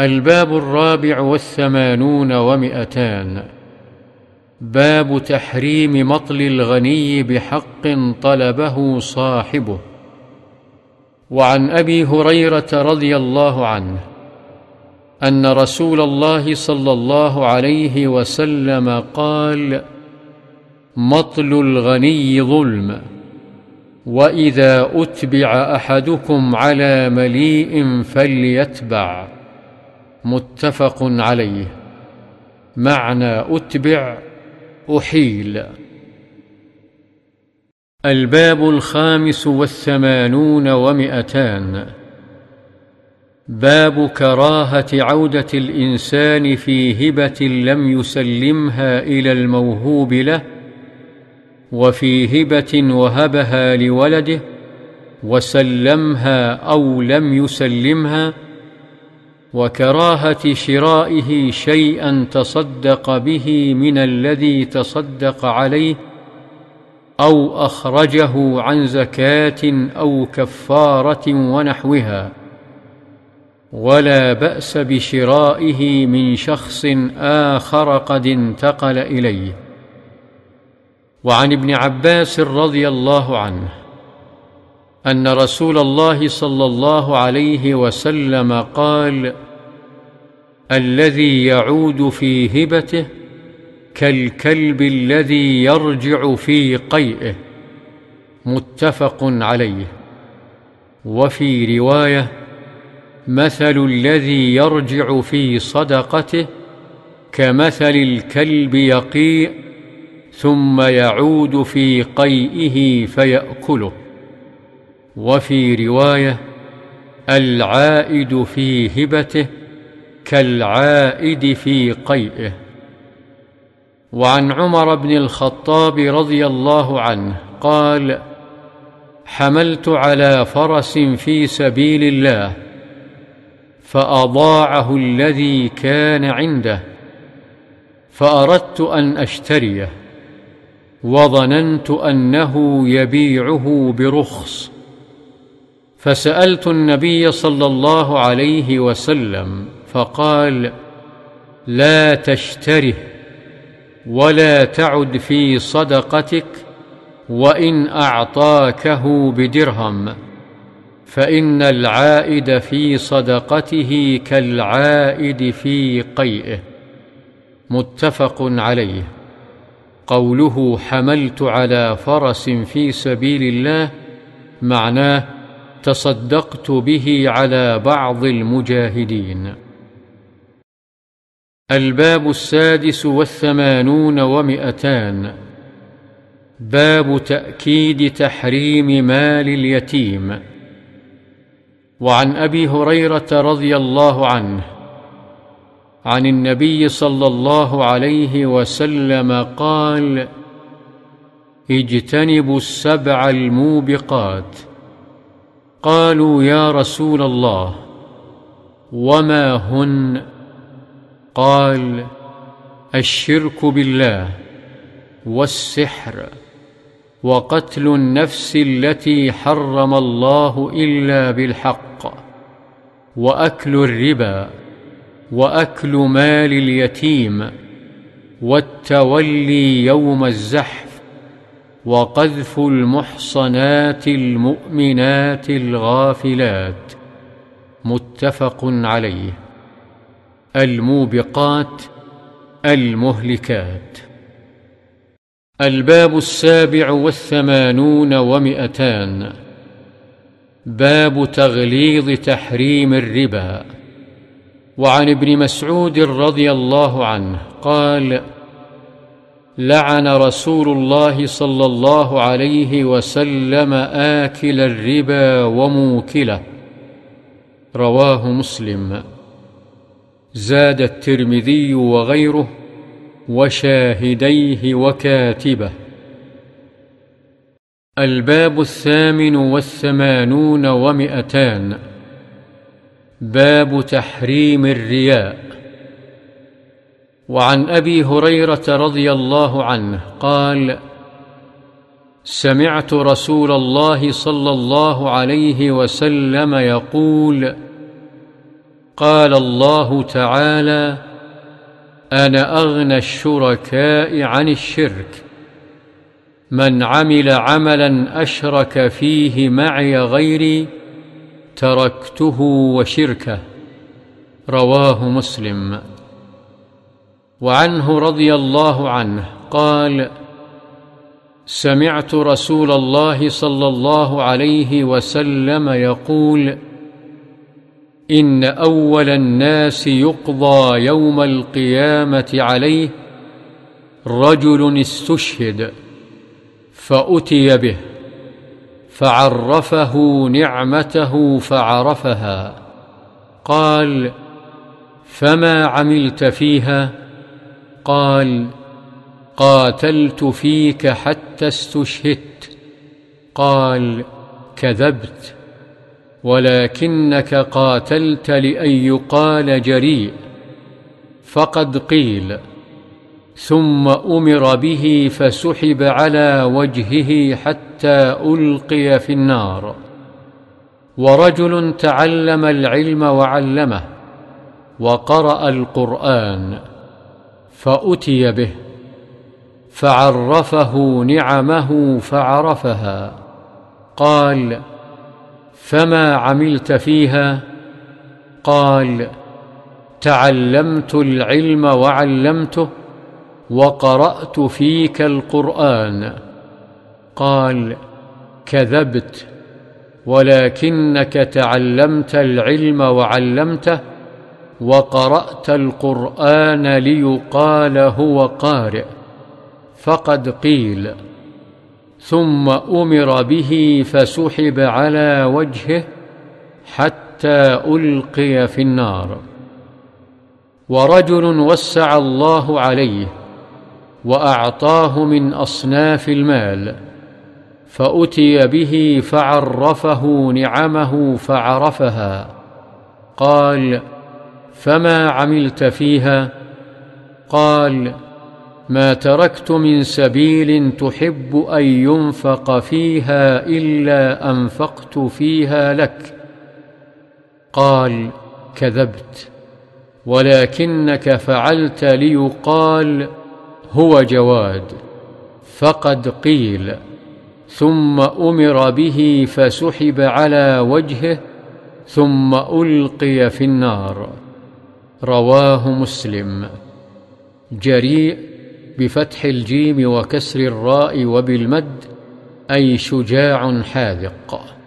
الباب الرابع والثمانون ومئتان. باب تحريم مطل الغني بحق طلبه صاحبه. وعن أبي هريرة رضي الله عنه أن رسول الله صلى الله عليه وسلم قال مطل الغني ظلم وإذا أتبع أحدكم على مليء فليتبع. متفق عليه. معنى أتبع أحيل. الباب الخامس والثمانون ومئتان. باب كراهة عودة الإنسان في هبة لم يسلمها إلى الموهوب له وفي هبة وهبها لولده وسلمها أو لم يسلمها وكراهة شرائه شيئا تصدق به من الذي تصدق عليه أو أخرجه عن زكاة أو كفارة ونحوها. ولا بأس بشرائه من شخص آخر قد انتقل إليه. وعن ابن عباس رضي الله عنه أن رسول الله صلى الله عليه وسلم قال الذي يعود في هبته كالكلب الذي يرجع في قيئه. متفق عليه. وفي رواية مثل الذي يرجع في صدقته كمثل الكلب يقيء ثم يعود في قيئه فيأكله. وفي رواية العائد في هبته كالعائد في قيئه. وعن عمر بن الخطاب رضي الله عنه قال حملت على فرس في سبيل الله فأضاعه الذي كان عنده فأردت أن أشتريه وظننت أنه يبيعه برخص. فسألت النبي صلى الله عليه وسلم فقال لا تشتره ولا تعد في صدقتك وإن أعطاكه بدرهم فإن العائد في صدقته كالعائد في قيئه. متفق عليه. قوله حملت على فرس في سبيل الله معناه تصدقت به على بعض المجاهدين. الباب السادس والثمانون ومئتان. باب تأكيد تحريم مال اليتيم. وعن أبي هريرة رضي الله عنه عن النبي صلى الله عليه وسلم قال اجتنبوا السبع الموبقات قالوا يا رسول الله وما هن؟ قال الشرك بالله والسحر وقتل النفس التي حرم الله إلا بالحق وأكل الربا وأكل مال اليتيم والتولي يوم الزحف وقذف المحصنات المؤمنات الغافلات. متفق عليه. الموبقات المهلكات. الباب السابع والثمانون ومئتان. باب تغليظ تحريم الربا. وعن ابن مسعود رضي الله عنه قال لعن رسول الله صلى الله عليه وسلم آكل الربا وموكله. رواه مسلم. زاد الترمذي وغيره وشاهديه وكاتبه. الباب الثامن والثمانون ومئتان. باب تحريم الرياء. وعن أبي هريرة رضي الله عنه قال سمعت رسول الله صلى الله عليه وسلم يقول قال الله تعالى أنا أغنى الشركاء عن الشرك من عمل عملا أشرك فيه معي غيري تركته وشركه رواه مسلم. وعنه رضي الله عنه قال سمعت رسول الله صلى الله عليه وسلم يقول إن أول الناس يقضى يوم القيامة عليه رجل استشهد فأتي به فعرفه نعمته فعرفها قال فما عملت فيها؟ قال قاتلت فيك حتى استشهدت. قال كذبت ولكنك قاتلت لأن يقال جريء. فقد قيل ثم أمر به فسحب على وجهه حتى ألقي في النار. ورجل تعلم العلم وعلمه وقرأ القرآن. فأتي به فعرفه نعمه فعرفها قال فما عملت فيها؟ قال تعلمت العلم وعلمته وقرأت فيك القرآن. قال كذبت ولكنك تعلمت العلم وعلمته وقرأت القرآن ليقال هو قارئ فقد قيل. ثم أمر به فسحب على وجهه حتى ألقي في النار. ورجل وسع الله عليه وأعطاه من أصناف المال فأتي به فعرفه نعمه فعرفها. قال فما عملت فيها؟ قال ما تركت من سبيل تحب أن ينفق فيها إلا أنفقت فيها لك. قال كذبت ولكنك فعلت ليقال هو جواد فقد قيل ثم أمر به فسحب على وجهه ثم ألقي في النار. رواه مسلم. جريء بفتح الجيم وكسر الراء وبالمد أي شجاع حاذق.